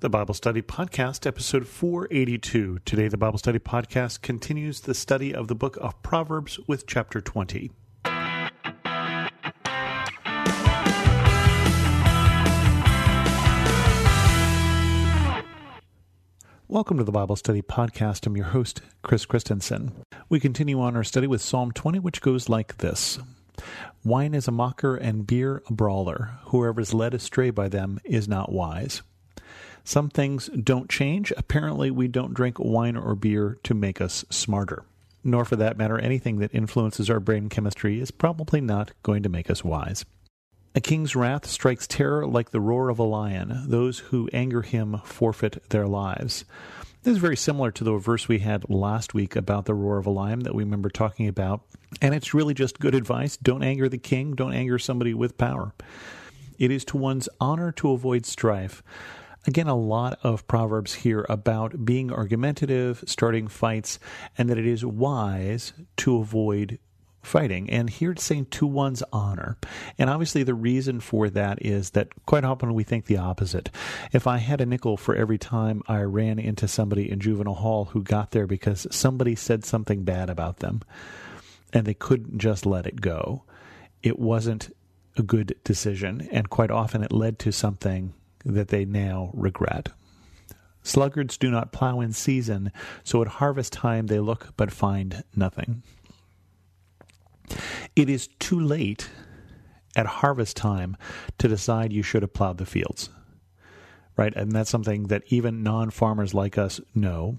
The Bible Study Podcast, episode 482. Today, the Bible Study Podcast continues the study of the book of Proverbs with chapter 20. Welcome to the Bible Study Podcast. I'm your host, Chris Christensen. We continue on our study with Psalm 20, which goes like this Wine is a mocker and beer a brawler. Whoever is led astray by them is not wise. Some things don't change. Apparently, we don't drink wine or beer to make us smarter. Nor, for that matter, anything that influences our brain chemistry is probably not going to make us wise. A king's wrath strikes terror like the roar of a lion. Those who anger him forfeit their lives. This is very similar to the verse we had last week about the roar of a lion that we remember talking about. And it's really just good advice. Don't anger the king, don't anger somebody with power. It is to one's honor to avoid strife. Again, a lot of Proverbs here about being argumentative, starting fights, and that it is wise to avoid fighting. And here it's saying to one's honor. And obviously, the reason for that is that quite often we think the opposite. If I had a nickel for every time I ran into somebody in juvenile hall who got there because somebody said something bad about them and they couldn't just let it go, it wasn't a good decision. And quite often it led to something that they now regret. Sluggards do not plow in season, so at harvest time they look but find nothing. It is too late at harvest time to decide you should have plowed the fields. Right? And that's something that even non farmers like us know.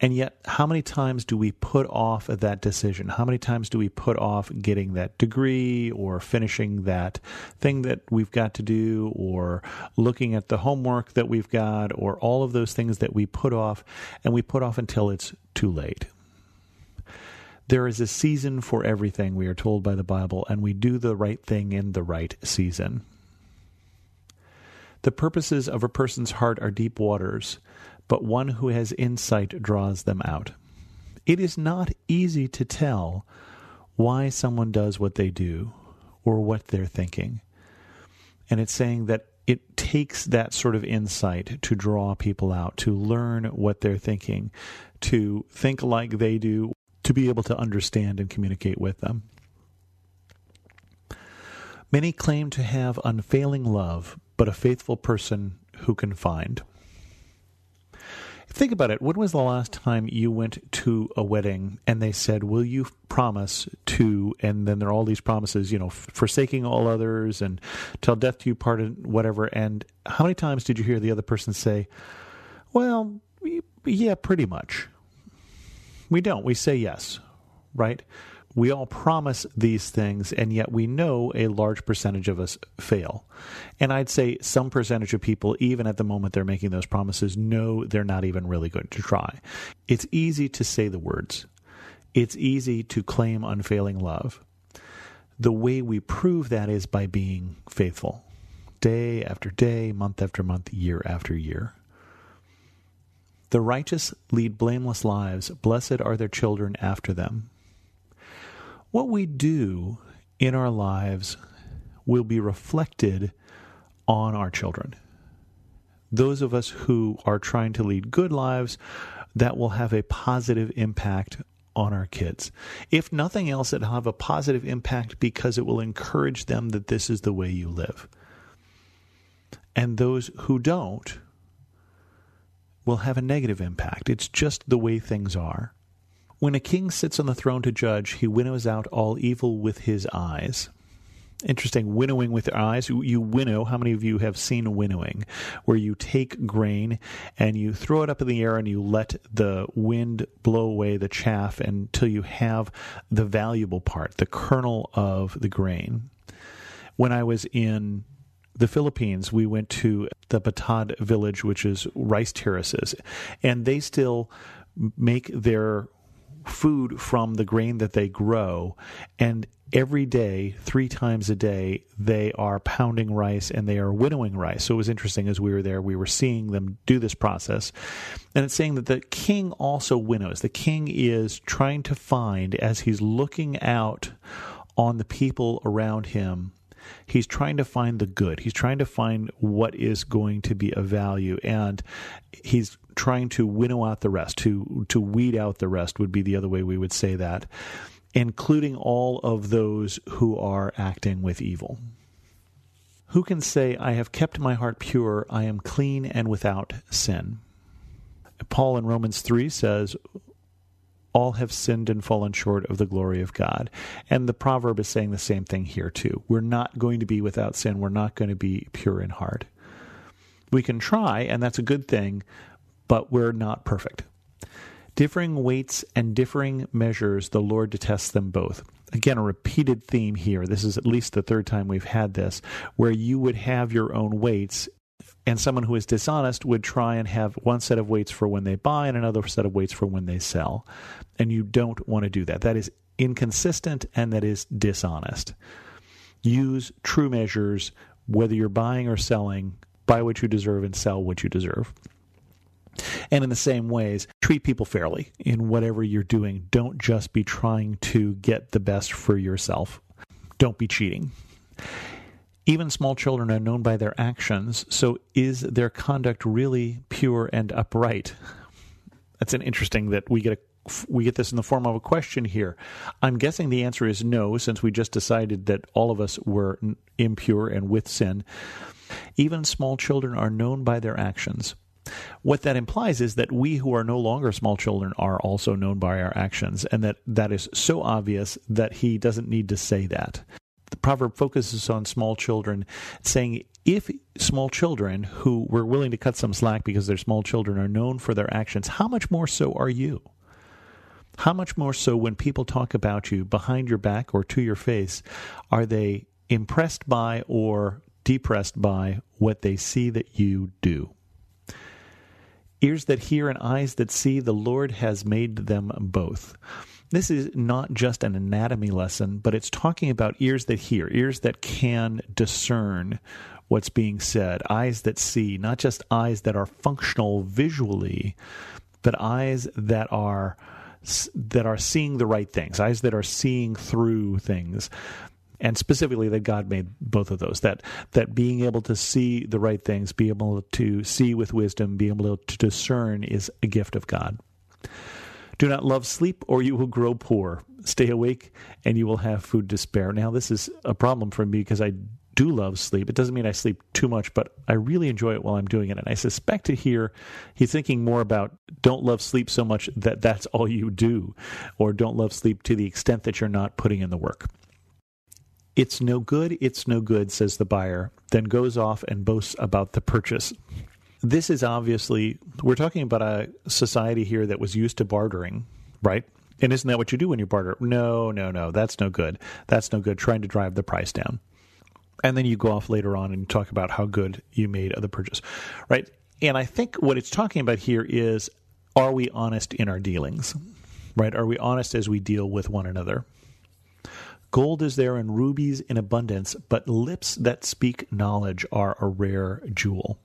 And yet, how many times do we put off that decision? How many times do we put off getting that degree or finishing that thing that we've got to do or looking at the homework that we've got or all of those things that we put off and we put off until it's too late? There is a season for everything, we are told by the Bible, and we do the right thing in the right season. The purposes of a person's heart are deep waters, but one who has insight draws them out. It is not easy to tell why someone does what they do or what they're thinking. And it's saying that it takes that sort of insight to draw people out, to learn what they're thinking, to think like they do, to be able to understand and communicate with them. Many claim to have unfailing love, but a faithful person who can find. Think about it. When was the last time you went to a wedding and they said, Will you promise to, and then there are all these promises, you know, forsaking all others and till death do you part and whatever. And how many times did you hear the other person say, Well, yeah, pretty much. We don't. We say yes, right? We all promise these things, and yet we know a large percentage of us fail. And I'd say some percentage of people, even at the moment they're making those promises, know they're not even really going to try. It's easy to say the words, it's easy to claim unfailing love. The way we prove that is by being faithful, day after day, month after month, year after year. The righteous lead blameless lives. Blessed are their children after them. What we do in our lives will be reflected on our children. Those of us who are trying to lead good lives, that will have a positive impact on our kids. If nothing else, it'll have a positive impact because it will encourage them that this is the way you live. And those who don't will have a negative impact. It's just the way things are. When a king sits on the throne to judge, he winnows out all evil with his eyes. Interesting, winnowing with your eyes. You winnow. How many of you have seen winnowing, where you take grain and you throw it up in the air and you let the wind blow away the chaff until you have the valuable part, the kernel of the grain? When I was in the Philippines, we went to the Batad village, which is rice terraces, and they still make their food from the grain that they grow. And every day, three times a day, they are pounding rice and they are winnowing rice. So it was interesting as we were there, we were seeing them do this process. And it's saying that the king also winnows. The king is trying to find, as he's looking out on the people around him, He's trying to find the good. He's trying to find what is going to be of value, and he's trying to winnow out the rest. To to weed out the rest would be the other way we would say that, including all of those who are acting with evil. Who can say, I have kept my heart pure, I am clean and without sin? Paul in Romans 3 says, all have sinned and fallen short of the glory of God. And the proverb is saying the same thing here, too. We're not going to be without sin. We're not going to be pure in heart. We can try, and that's a good thing, but we're not perfect. Differing weights and differing measures, the Lord detests them both. Again, a repeated theme here. This is at least the third time we've had this, where you would have your own weights and someone who is dishonest would try and have one set of weights for when they buy and another set of weights for when they sell. And you don't want to do that. That is inconsistent and that is dishonest. Use true measures, whether you're buying or selling, buy what you deserve and sell what you deserve. And in the same ways, treat people fairly in whatever you're doing. Don't just be trying to get the best for yourself. Don't be cheating. Even small children are known by their actions, so is their conduct really pure and upright? That's an interesting that we get a we get this in the form of a question here. I'm guessing the answer is no, since we just decided that all of us were impure and with sin. Even small children are known by their actions. What that implies is that we who are no longer small children are also known by our actions, and that that is so obvious that he doesn't need to say that the proverb focuses on small children, saying if small children who were willing to cut some slack because they're small children are known for their actions, how much more so are you? How much more so when people talk about you behind your back or to your face, are they impressed by or depressed by what they see that you do? Ears that hear and eyes that see, the Lord has made them both. This is not just an anatomy lesson, but it's talking about ears that hear, ears that can discern what's being said, eyes that see, not just eyes that are functional visually, but eyes that are that are seeing the right things, eyes that are seeing through things. And specifically that God made both of those. That that being able to see the right things, be able to see with wisdom, be able to discern is a gift of God. Do not love sleep, or you will grow poor. Stay awake, and you will have food to spare. Now, this is a problem for me because I do love sleep. It doesn't mean I sleep too much, but I really enjoy it while I'm doing it. And I suspect to hear he's thinking more about don't love sleep so much that that's all you do, or don't love sleep to the extent that you're not putting in the work. It's no good, it's no good, says the buyer, then goes off and boasts about the purchase this is obviously we're talking about a society here that was used to bartering, right? And isn't that what you do when you barter? No, no, no. That's no good. That's no good. Trying to drive the price down. And then you go off later on and talk about how good you made the purchase, right? And I think what it's talking about here is are we honest in our dealings, right? Are we honest as we deal with one another? Gold is there and rubies in abundance, but lips that speak knowledge are a rare jewel.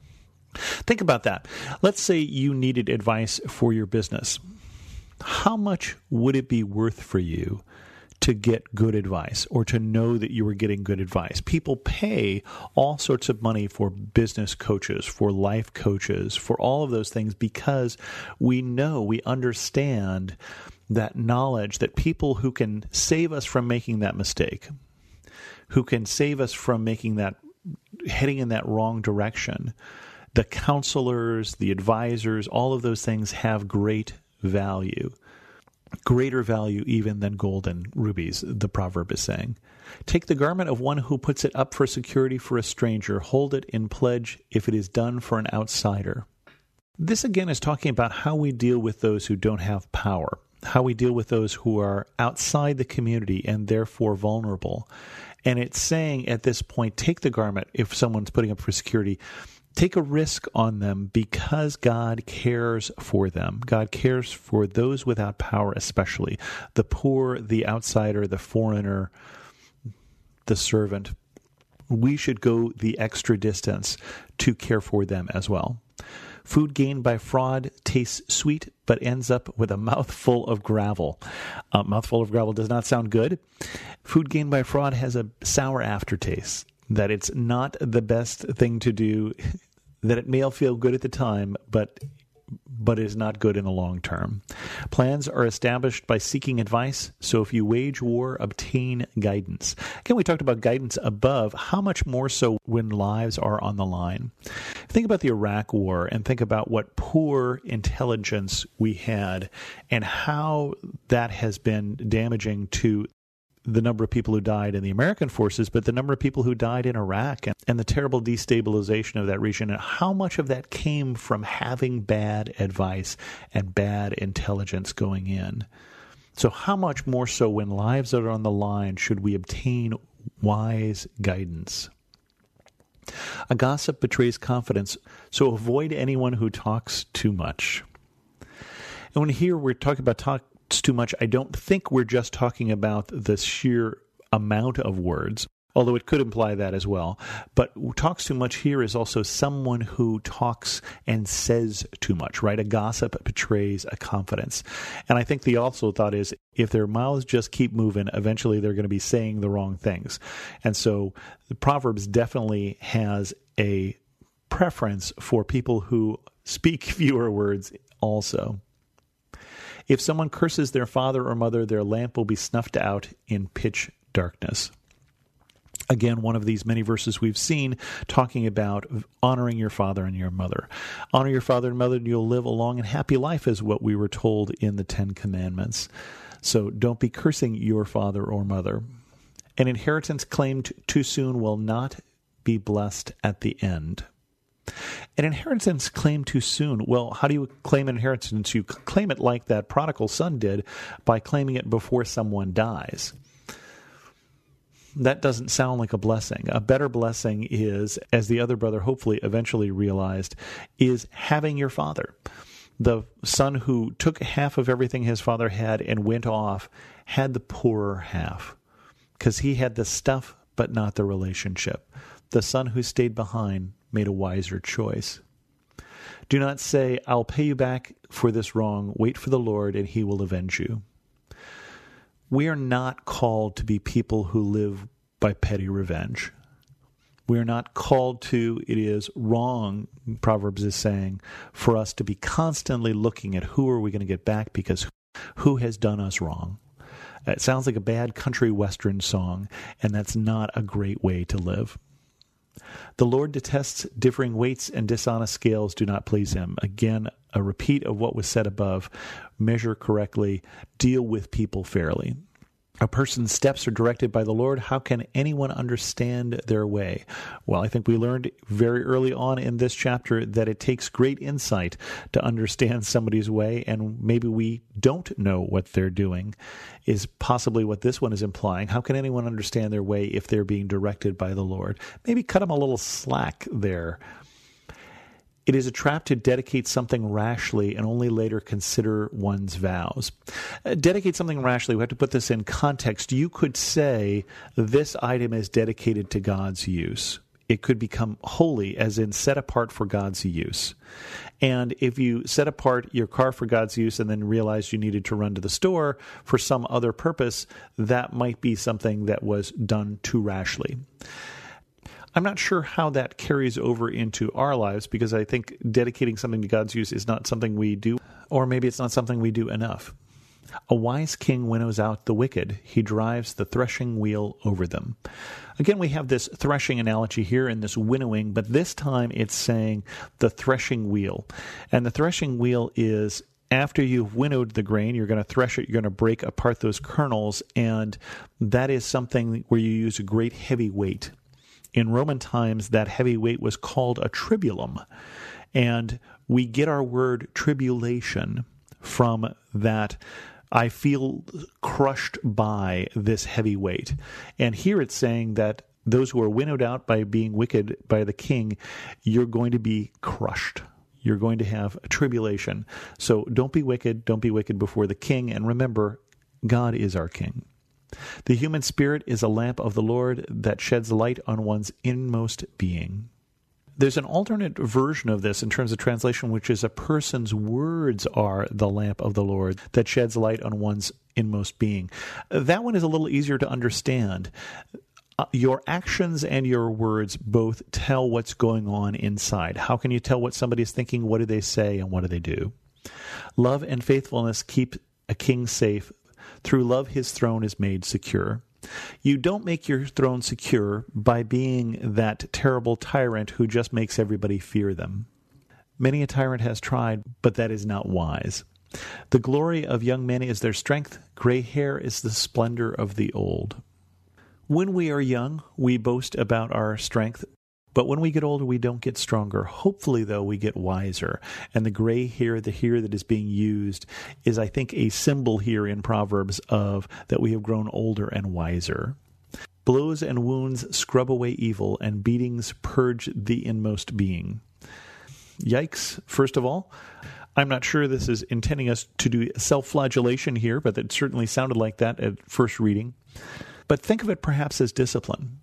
Think about that. Let's say you needed advice for your business. How much would it be worth for you to get good advice or to know that you were getting good advice? People pay all sorts of money for business coaches, for life coaches, for all of those things because we know, we understand that knowledge that people who can save us from making that mistake, who can save us from making that heading in that wrong direction, the counselors, the advisors, all of those things have great value. Greater value even than gold and rubies, the proverb is saying. Take the garment of one who puts it up for security for a stranger, hold it in pledge if it is done for an outsider. This again is talking about how we deal with those who don't have power, how we deal with those who are outside the community and therefore vulnerable. And it's saying at this point, take the garment if someone's putting up for security take a risk on them because God cares for them. God cares for those without power, especially the poor, the outsider, the foreigner, the servant. We should go the extra distance to care for them as well. Food gained by fraud tastes sweet, but ends up with a mouthful of gravel. A mouthful of gravel does not sound good. Food gained by fraud has a sour aftertaste. That it's not the best thing to do, that it may feel good at the time, but but is not good in the long term. Plans are established by seeking advice, so if you wage war, obtain guidance. Again, we talked about guidance above. How much more so when lives are on the line? Think about the Iraq War and think about what poor intelligence we had and how that has been damaging to the number of people who died in the American forces, but the number of people who died in Iraq and, and, the terrible destabilization of that region, and how much of that came from having bad advice and bad intelligence going in. So, how much more so when lives are on the line should we obtain wise guidance? A gossip betrays confidence, so avoid anyone who talks too much. And when here we're talking about talk, too much, I don't think we're just talking about the sheer amount of words, although it could imply that as well. But talks too much here is also someone who talks and says too much, right? A gossip betrays a confidence. And I think the also thought is if their mouths just keep moving, eventually they're going to be saying the wrong things. And so the Proverbs definitely has a preference for people who speak fewer words also. If someone curses their father or mother, their lamp will be snuffed out in pitch darkness. Again, one of these many verses we've seen talking about honoring your father and your mother. Honor your father and mother, and you'll live a long and happy life, is what we were told in the Ten Commandments. So don't be cursing your father or mother. An inheritance claimed too soon will not be blessed at the end. An inheritance claimed too soon. Well, how do you claim an inheritance? You claim it like that prodigal son did by claiming it before someone dies. That doesn't sound like a blessing. A better blessing is, as the other brother hopefully eventually realized, is having your father. The son who took half of everything his father had and went off had the poorer half because he had the stuff but not the relationship. The son who stayed behind made a wiser choice. Do not say, I'll pay you back for this wrong. Wait for the Lord, and he will avenge you. We are not called to be people who live by petty revenge. We are not called to, it is wrong, Proverbs is saying, for us to be constantly looking at who are we going to get back because who has done us wrong. It sounds like a bad country western song, and that's not a great way to live. The Lord detests differing weights, and dishonest scales do not please him. Again, a repeat of what was said above. Measure correctly, deal with people fairly a person's steps are directed by the Lord, how can anyone understand their way? Well, I think we learned very early on in this chapter that it takes great insight to understand somebody's way, and maybe we don't know what they're doing, is possibly what this one is implying. How can anyone understand their way if they're being directed by the Lord? Maybe cut them a little slack there it is a trap to dedicate something rashly and only later consider one's vows. Uh, dedicate something rashly, we have to put this in context. You could say this item is dedicated to God's use. It could become holy, as in set apart for God's use. And if you set apart your car for God's use and then realized you needed to run to the store for some other purpose, that might be something that was done too rashly. I'm not sure how that carries over into our lives because I think dedicating something to God's use is not something we do, or maybe it's not something we do enough. A wise king winnows out the wicked. He drives the threshing wheel over them. Again, we have this threshing analogy here and this winnowing, but this time it's saying the threshing wheel. And the threshing wheel is after you've winnowed the grain, you're going to thresh it, you're going to break apart those kernels, and that is something where you use a great heavy weight in Roman times, that heavy weight was called a tribulum. And we get our word tribulation from that. I feel crushed by this heavy weight. And here it's saying that those who are winnowed out by being wicked by the king, you're going to be crushed. You're going to have tribulation. So don't be wicked. Don't be wicked before the king. And remember, God is our king. The human spirit is a lamp of the Lord that sheds light on one's inmost being. There's an alternate version of this in terms of translation, which is a person's words are the lamp of the Lord that sheds light on one's inmost being. That one is a little easier to understand. uh, your actions and your words both tell what's going on inside. How can you tell what somebody is thinking? What do they say and what do they do? Love and faithfulness keep a king safe. Through love, his throne is made secure. You don't make your throne secure by being that terrible tyrant who just makes everybody fear them. Many a tyrant has tried, but that is not wise. The glory of young men is their strength, gray hair is the splendor of the old. When we are young, we boast about our strength, but when we get older, we don't get stronger. Hopefully, though, we get wiser. And the gray hair, the hair that is being used, is, I think, a symbol here in Proverbs of that we have grown older and wiser. Blows and wounds scrub away evil, and beatings purge the inmost being. Yikes, first of all. I'm not sure this is intending us to do self flagellation here, but it certainly sounded like that at first reading. But think of it perhaps as discipline.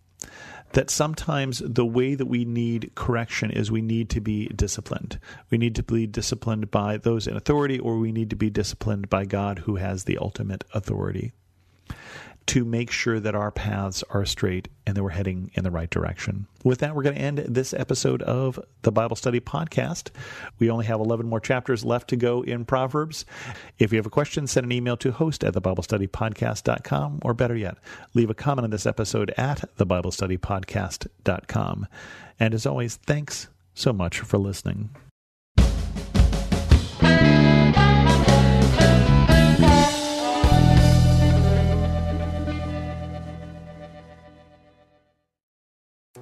That sometimes the way that we need correction is we need to be disciplined. We need to be disciplined by those in authority, or we need to be disciplined by God who has the ultimate authority to make sure that our paths are straight and that we're heading in the right direction. With that, we're going to end this episode of the Bible Study Podcast. We only have 11 more chapters left to go in Proverbs. If you have a question, send an email to host at thebiblestudypodcast.com, or better yet, leave a comment on this episode at thebiblestudypodcast.com. And as always, thanks so much for listening.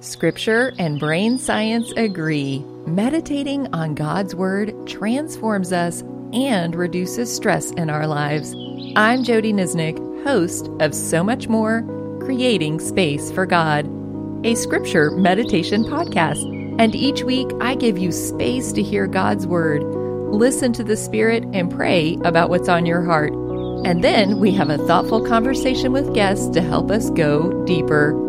Scripture and brain science agree. Meditating on God's Word transforms us and reduces stress in our lives. I'm Jody Nisnik, host of So Much More Creating Space for God, a scripture meditation podcast. And each week I give you space to hear God's Word, listen to the Spirit, and pray about what's on your heart. And then we have a thoughtful conversation with guests to help us go deeper.